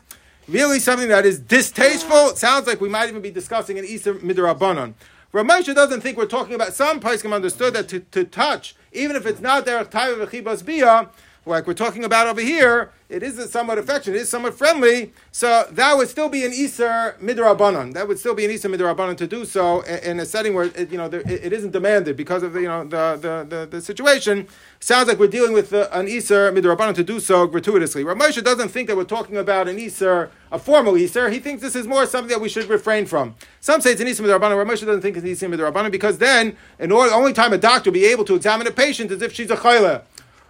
really something that is distasteful. It sounds like we might even be discussing an Isser Midrabanon. Ramosha doesn't think we're talking about some Paiskim understood that to, to touch, even if it's not Derech Taiva V'chibas Bia, like we're talking about over here, it is somewhat affectionate, it is somewhat friendly, so that would still be an Isser Midrabanon. That would still be an Isser Midrabanon to do so in a setting where it, you know it isn't demanded because of the you know the the, the, the situation. Sounds like we're dealing with uh, an Isser Midrabanon to do so gratuitously. Ramosha doesn't think that we're talking about an Isser, a formal Isser. He thinks this is more something that we should refrain from. Some say it's an Isser Midrabanon. Ramosha doesn't think it's an Isser Midrabanon because then, in order, the only time a doctor will be able to examine a patient is if she's a chayla.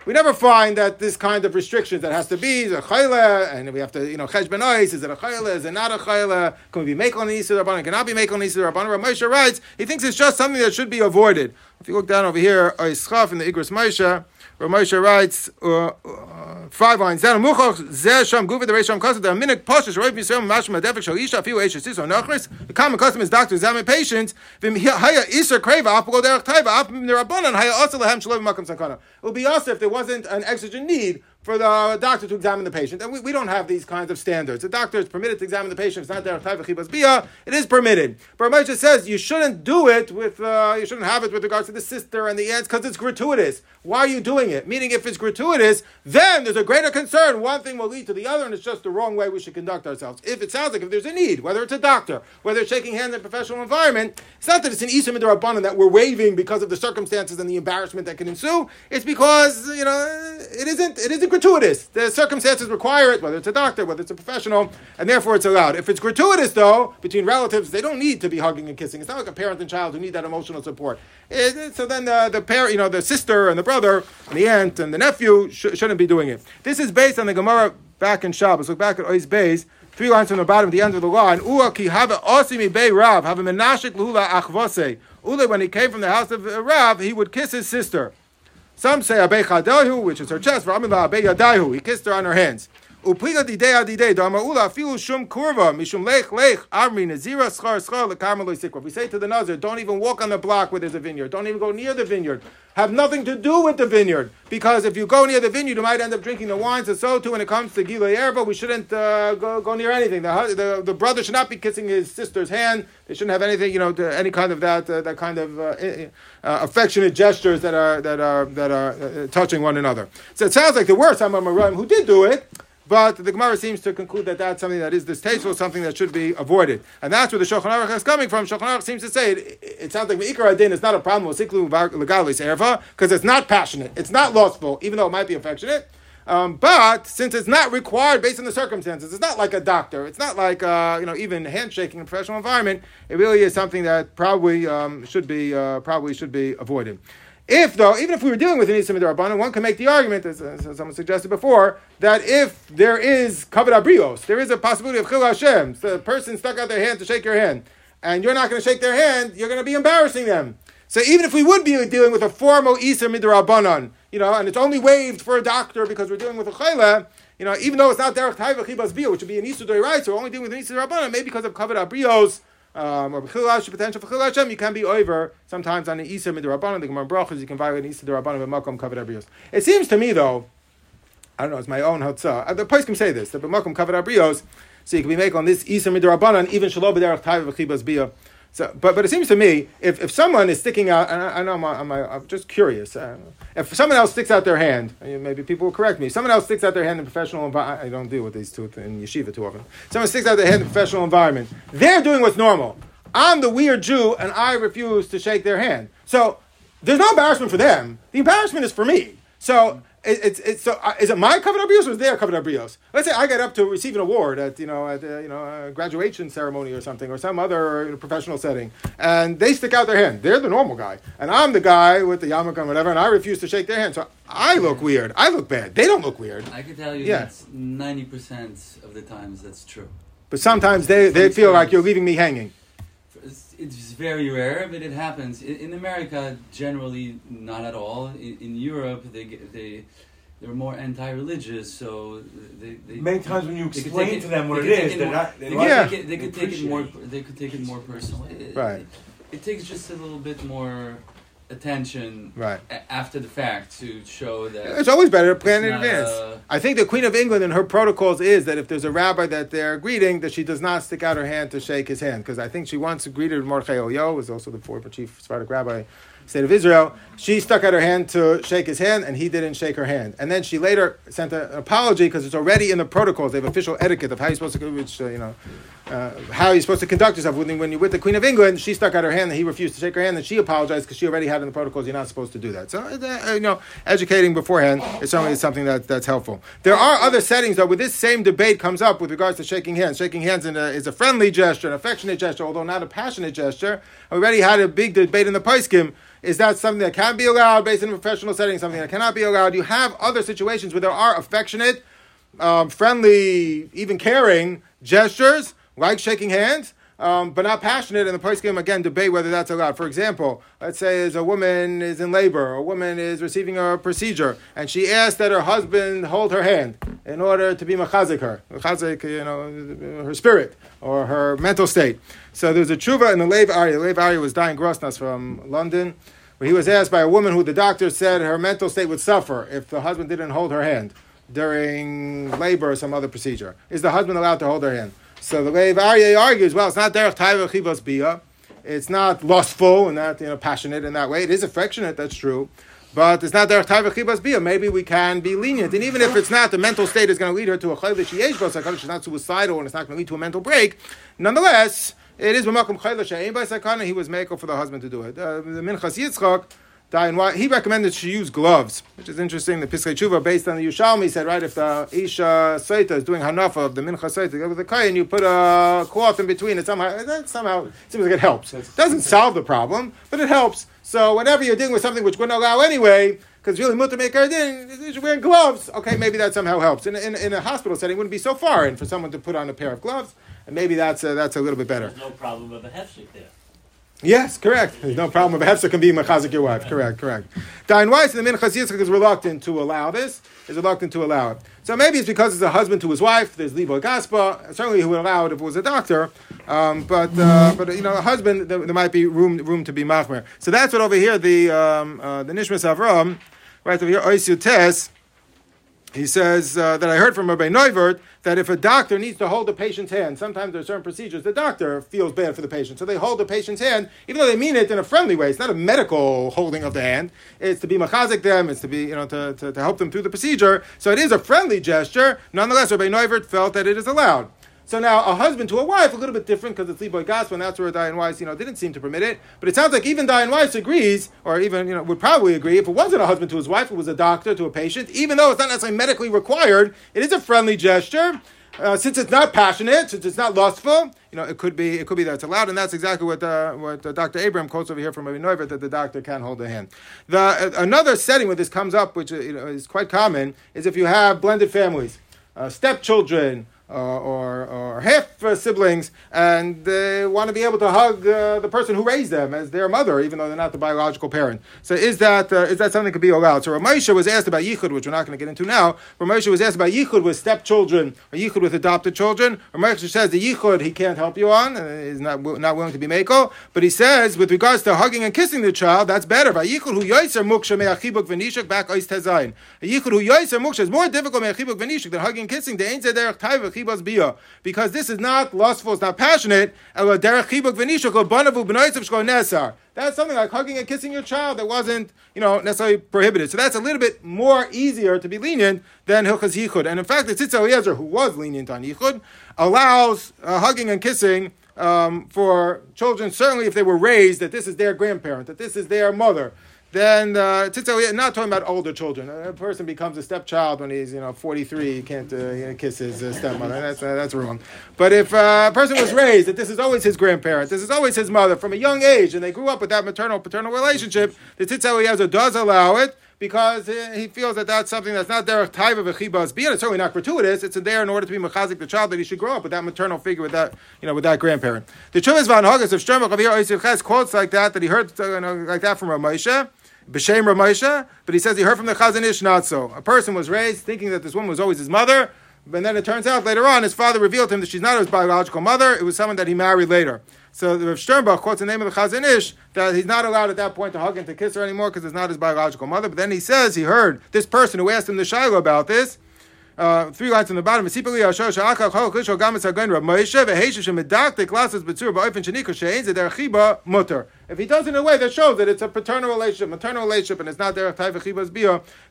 We never find that this kind of restrictions that has to be a chayla, and we have to, you know, chesh benois, is it a chayla, is it not a chayla? Can we be make on the Isser Rabbanon? Cannot be make on the Isser Rabbanon? Moshe writes, he thinks it's just something that should be avoided. If you look down over here, Oischaf in the Igros Moshe, where Moshe writes, uh, uh, five lines down, Muchoch zeh sham the reisham kasset, the minute poshish roiv yisrael mashma defek shal isha fiu eish sis nachris. The common custom is doctors examine patients. Vim haya iser kreva apagol derech taiva ap mirabanan haya asa lehem shalev makam sakana. It would be us if there wasn't an exigent need for the doctor to examine the patient. And we, we don't have these kinds of standards. The doctor is permitted to examine the patient. It's not there bia. It is permitted. But Ramosha says you shouldn't do it with uh, you shouldn't have it with regards to the sister and the aunts because it's gratuitous. Why are you doing it? Meaning, if it's gratuitous, then there's a greater concern. One thing will lead to the other, and it's just the wrong way we should conduct ourselves. If it sounds like if there's a need, whether it's a doctor, whether it's shaking hands in a professional environment, it's not that it's an Isa Midrabanan that we're waiving because of the circumstances and the embarrassment that can ensue. It's because you know it isn't it isn't gratuitous. The circumstances require it, whether it's a doctor, whether it's a professional, and therefore it's allowed. If it's gratuitous, though, between relatives, they don't need to be hugging and kissing. It's not like a parent and child who need that emotional support. It, so then the, the parent, you know, the sister and the brother and the aunt and the nephew sh- shouldn't be doing it. This is based on the Gemara back in Shabbos. Look back at Ois Beis, three lines from the bottom, the end of the line. Ua ki have osimi bei Rav, have a menashik lula achvose. Ule, when he came from the house of uh, Rav, he would kiss his sister. Some say Abe Chadehu, which is her chest. He kissed her on her hands. Upliga didei adidei dama ula afilu shum kurva mishum lech lech amri nazira schar schar lekarmelo sikra. We say to the nazir, don't even walk on the block where there's a vineyard. Don't even go near the vineyard. Have nothing to do with the vineyard because if you go near the vineyard, you might end up drinking the wines. And so too, when it comes to gila erba, we shouldn't uh, go, go near anything. The, the, the brother should not be kissing his sister's hand. They shouldn't have anything, you know, any kind of that uh, that kind of uh, uh, affectionate gestures that are that are that are uh, touching one another. So it sounds like there were some Amoraim who did do it. But the Gemara seems to conclude that that's something that is distasteful, something that should be avoided. And that's where the Shulchan Aruch is coming from. Shulchan Aruch seems to say it, it sounds like Me'ikar Adin is not a problem with Siklu Legalis Erva, because it's not passionate, it's not lustful, even though it might be affectionate. Um, but since it's not required based on the circumstances, it's not like a doctor. It's not like uh, you know even handshaking in a professional environment. It really is something that probably um, should be uh, probably should be avoided. If though, even if we were dealing with an Isim Rabbanon, one can make the argument, as, as, someone suggested before, that if there is kavod abrios, there is a possibility of chil Hashem. So the person stuck out their hand to shake your hand, and you're not going to shake their hand, you're going to be embarrassing them. So even if we would be dealing with a formal Isim Midrabanon, you know, and it's only waived for a doctor because we're dealing with a chayla, you know, even though it's not derech taiva chibas bia, which would be an Isur so we're only dealing with an Isur Rabbanon, maybe because of kavod abrios, um, or potential for chil Hashem, you can be over sometimes on the Isa midrabanan, the Gemara brachas, you can violate Isa derabanan with makom kavod abrios. It seems to me though, I don't know, it's my own hotzah. Uh, the place can say this that makom kavod abrios, so you can be make on this Isa midrabanan even shalom b'derech taiva v'chibas bia. So, but, but it seems to me, if, if someone is sticking out, and I, I know I'm, I'm, I'm, just curious, uh, if someone else sticks out their hand, maybe people will correct me, someone else sticks out their hand in professional environment, I don't deal with these two in yeshiva too often. Someone sticks out their hand in professional environment, they're doing what's normal. I'm the weird Jew, and I refuse to shake their hand. So there's no embarrassment for them. The embarrassment is for me. So it's, it's so uh, is it my kavod abrios or is their kavod abrios? Let's say I get up to receive an award at you know at uh, you know a graduation ceremony or something or some other you know, professional setting, and they stick out their hand. They're the normal guy, and I'm the guy with the yarmulke and whatever, and I refuse to shake their hand. So I look weird. I look bad. They don't look weird. I can tell you Yeah. that's ninety percent of the times that's true. But sometimes they, they feel like you're leaving me hanging. It's, it's very rare, but it happens. In, in America, generally not at all. In, in Europe, they they they're more anti-religious, so they, they Many times when you explain take to them what it is, it could is, take they're more- not. They They could Yeah. take it, they could take it more. They could take it more personally. Right. It, it takes just a little bit more attention Right. a- after the fact to show that It's always better to plan in advance. uh, I think the Queen of England and her protocols is that if there's a rabbi that they're greeting, that she does not stick out her hand to shake his hand. Because I think she once greeted Mordechai Eliyahu, who was also the former chief Sephardic rabbi, state of Israel. She stuck out her hand to shake his hand, and he didn't shake her hand. And then she later sent a- an apology because it's already in the protocols. They have official etiquette of how you're supposed to, which uh, you know, uh, how you're supposed to conduct yourself when, when you're with the Queen of England. She stuck out her hand, and he refused to shake her hand, and she apologized because she already had in the protocols you're not supposed to do that. So uh, you know, educating beforehand is certainly something that, that's helpful. There are other settings though where this same debate comes up with regards to shaking hands. Shaking hands a, is a friendly gesture, an affectionate gesture, although not a passionate gesture. We already had a big debate in the Paiskim. Is that something that can be allowed based in a professional setting? Something that cannot be allowed? You have other situations where there are affectionate um, friendly, even caring gestures, like shaking hands, um, but not passionate. And the poskim again debate whether that's allowed. For example, let's say as a woman is in labor, a woman is receiving a procedure, and she asks that her husband hold her hand in order to be machazik her, machazik, you know, her spirit or her mental state. So there's a tshuva in the Lev Aryeh. The Lev Aryeh was Dayan Grossnass from London. Where he was asked by a woman who the doctor said her mental state would suffer if the husband didn't hold her hand during labor or some other procedure. Is the husband allowed to hold her hand? So the Lev Aryeh argues, well, it's not derech taiva chivas bia. It's not lustful and not you know passionate in that way. It is affectionate, that's true. But it's not derech taiva chivas bia. Maybe we can be lenient. And even if it's not, the mental state is going to lead her to a bo sakana. She's not suicidal and it's not going to lead to a mental break. Nonetheless, it is b'makom chayla she'ein by sakana. He was makel for the husband to do it. Uh, the Minchas Yitzchak, he recommended she use gloves, which is interesting. The Piskei Tshuva, based on the Yerushalmi, said, right, if the Isha Saita is doing Hanafa of the Mincha Saita with the Kayan, you put a cloth in between, it somehow, that somehow seems like it helps. It doesn't solve the problem, but it helps. So whenever you're dealing with something which wouldn't allow anyway, because really mutter make her din, you're wearing gloves. Okay, maybe that somehow helps. In, in, in a hospital setting, it wouldn't be so far. foreign for someone to put on a pair of gloves, and maybe that's uh, that's a little bit better. There's no problem with a hefsek there. Yes, correct. There's no problem with Hefzer can be machazik your wife. Correct, correct. Dayan Weiss, the Minchas Yitzchak is reluctant to allow this, is reluctant to allow it. So maybe it's because it's a husband to his wife, there's Libo Gaspa, certainly he would allow it if it was a doctor, um, but, uh, but you know, a husband, there, there might be room, room to be machmer. So that's what over here, the, um, uh, the Nishmas Avraham, right over here, Oisu Tes, he says uh, that I heard from Rabbi Neuwirth that if a doctor needs to hold a patient's hand, sometimes there are certain procedures the doctor feels bad for the patient, so they hold the patient's hand, even though they mean it in a friendly way. It's not a medical holding of the hand. It's to be machazik them. It's to be you know to, to, to help them through the procedure. So it is a friendly gesture. Nonetheless, Rabbi Neuwirth felt that it is allowed. So now a husband to a wife, a little bit different because it's Liboy Gospel, and that's where Dayan Weiss, you know, didn't seem to permit it. But it sounds like even Dayan Weiss agrees, or even, you know, would probably agree, if it wasn't a husband to his wife, it was a doctor to a patient, even though it's not necessarily medically required, it is a friendly gesture. Uh, since it's not passionate, since it's not lustful, you know, it could be it could be that it's allowed, and that's exactly what uh, what uh, Dr. Abraham quotes over here from Rabbi Neuwirth that the doctor can't hold the hand. The uh, another setting where this comes up, which uh, you know, is quite common, is if you have blended families, uh, stepchildren, or, or half uh, siblings, and they want to be able to hug uh, the person who raised them as their mother, even though they're not the biological parent. So is that uh, is that something that could be allowed? So Ramesha was asked about yichud, which we're not going to get into now. Ramesha was asked about yichud with stepchildren or yichud with adopted children. Ramesha says the yichud he can't help you on, uh, he's not not willing to be mako, but he says with regards to hugging and kissing the child, that's better. Yichud hu yoiser muksha me'achibuk v'nishuk back ois tezayin. A yichud hu yoiser muksha is more difficult me'achibuk v'nishuk than hugging and kissing. The ain't derech chibas bia because this is not lustful, it's not passionate. That's something like hugging and kissing your child that wasn't, you know, necessarily prohibited. So that's a little bit more easier to be lenient than Hilchas Yichud. And in fact, the Tzitz Eliezer, who was lenient on Yichud, allows uh, hugging and kissing um, for children, certainly if they were raised, that this is their grandparent, that this is their mother then uh, not talking about older children. A person becomes a stepchild when he's you know 43. He can't uh, kiss his uh, stepmother. That's uh, that's wrong. But if uh, a person was raised that this is always his grandparent, this is always his mother from a young age, and they grew up with that maternal paternal relationship, the Tzitz Eliezer does allow it because he feels that that's something that's not derech taiva v'chibas biyah. It's certainly not gratuitous. It's there in order to be mechazik the child that he should grow up with that maternal figure, with that you know, with that grandparent. The Teshuvos V'Hanhagos of Sternbach of Yisrael Ches quotes like that that he heard uh, you know, like that from Ramosha. B'shem Ramosha, but he says he heard from the Chazon Ish not so. A person was raised thinking that this woman was always his mother, and then it turns out later on his father revealed to him that she's not his biological mother. It was someone that he married later. So Rav Sternbach quotes the name of the Chazon Ish that he's not allowed at that point to hug and to kiss her anymore because it's not his biological mother. But then he says he heard this person who asked him the Shiloh about this. Uh, three lines on the bottom. If he does it in a way that shows that it's a paternal relationship, maternal relationship, and it's not Derech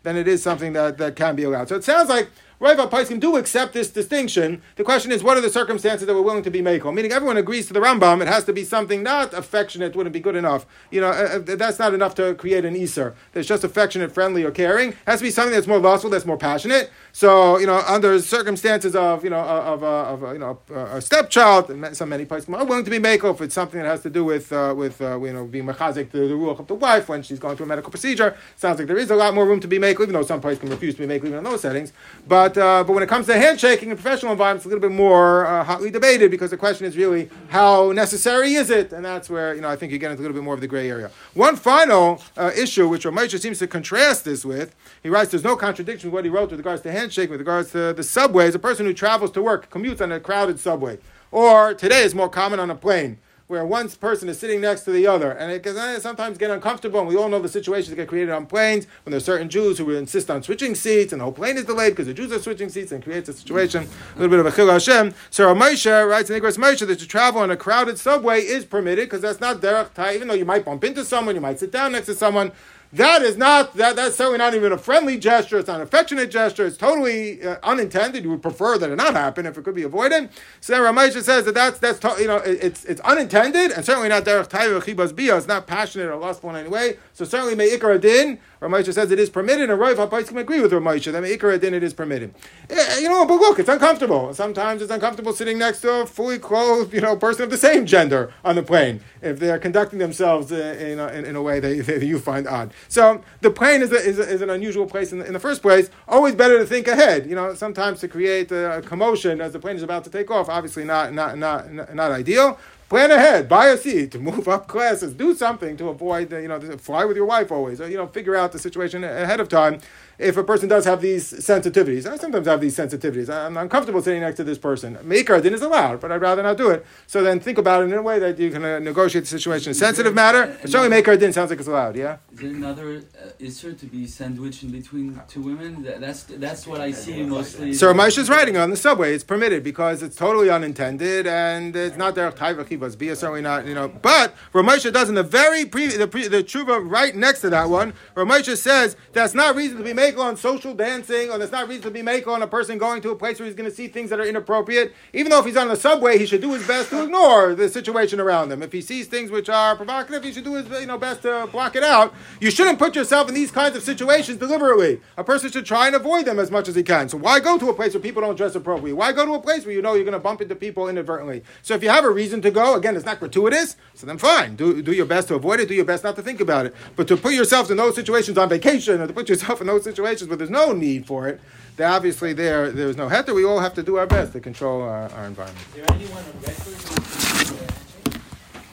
then it is something that, that can be allowed. So it sounds like Rav Paiskim do accept this distinction. The question is, what are the circumstances that we're willing to be mako? Meaning, everyone agrees to the Rambam. It has to be something not affectionate. Wouldn't be good enough. You know, uh, uh, that's not enough to create an iser. There's just affectionate, friendly, or caring. It has to be something that's more lustful, that's more passionate. So, you know, under circumstances of, you know, of, uh, of uh, you know, a stepchild, so many places are willing to be mako if it's something that has to do with, uh, with uh, you know, being mechazik the, the rule of the wife when she's going through a medical procedure. Sounds like there is a lot more room to be mako, even though some can refuse to be mako even in those settings. But, uh, but when it comes to handshaking in professional environments, a little bit more uh, hotly debated because the question is really how necessary is it, and that's where you know I think you get into a little bit more of the gray area. One final uh, issue, which Ramesha seems to contrast this with, he writes, "There's no contradiction with what he wrote with regards to handshake, with regards to the subway. As a person who travels to work, commutes on a crowded subway, or today is more common on a plane." Where one person is sitting next to the other, and it can uh, sometimes get uncomfortable. And we all know the situations that get created on planes when there's certain Jews who will insist on switching seats, and the whole plane is delayed because the Jews are switching seats, and creates a situation a little bit of a chil Hashem. So Moshe writes in Igros Moshe that to travel on a crowded subway is permitted because that's not derech tai. Even though you might bump into someone, you might sit down next to someone. That is not that. That's certainly not even a friendly gesture. It's not an affectionate gesture. It's totally uh, unintended. You would prefer that it not happen if it could be avoided. So then says that that's that's to, you know it, it's it's unintended and certainly not derech taiva chibas bia. It's not passionate or lustful in any way. So certainly may ikar din. Ramesha says it is permitted, and Rav can agree with Ramesha that may ikar din it is permitted. You know, but look, it's uncomfortable. Sometimes it's uncomfortable sitting next to a fully clothed you know person of the same gender on the plane if they are conducting themselves uh, in, a, in, a way that, that you find odd. So the plane is, a, is, a, is an unusual place in the, in the first place. Always better to think ahead. You know, sometimes to create a commotion as the plane is about to take off. Obviously, not not not, not ideal. Plan ahead, buy a seat, to move up classes, do something to avoid, the, you know, fly with your wife always, or, you know, figure out the situation ahead of time. If a person does have these sensitivities, I sometimes have these sensitivities. I'm uncomfortable sitting next to this person. Maker din is allowed, but I'd rather not do it. So then think about it in a way that you can uh, negotiate the situation. A sensitive matter, certainly maker din sounds like it's allowed. Yeah. Is there another uh, issue to be sandwiched in between two women? That, that's that's what I see mostly. So Moshe's writing on the subway. It's permitted because it's totally unintended and it's not there. Taiva be certainly not. You know, but Ramosha does in the very pre the pre, the tshuva right next to that one. Ramosha says that's not reason to be made on social dancing, or there's not reason to be made on a person going to a place where he's going to see things that are inappropriate. Even though if he's on the subway, he should do his best to ignore the situation around him. If he sees things which are provocative, he should do his you know best to block it out. You shouldn't put yourself in these kinds of situations deliberately. A person should try and avoid them as much as he can. So why go to a place where people don't dress appropriately? Why go to a place where you know you're going to bump into people inadvertently? So if you have a reason to go, again, it's not gratuitous. So then fine, do do your best to avoid it. Do your best not to think about it. But to put yourself in those situations on vacation, or to put yourself in those situations where there's no need for it, then obviously there there's no heter. We all have to do our best to control our, our environment. Is there anyone on record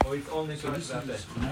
or it's only sort of that?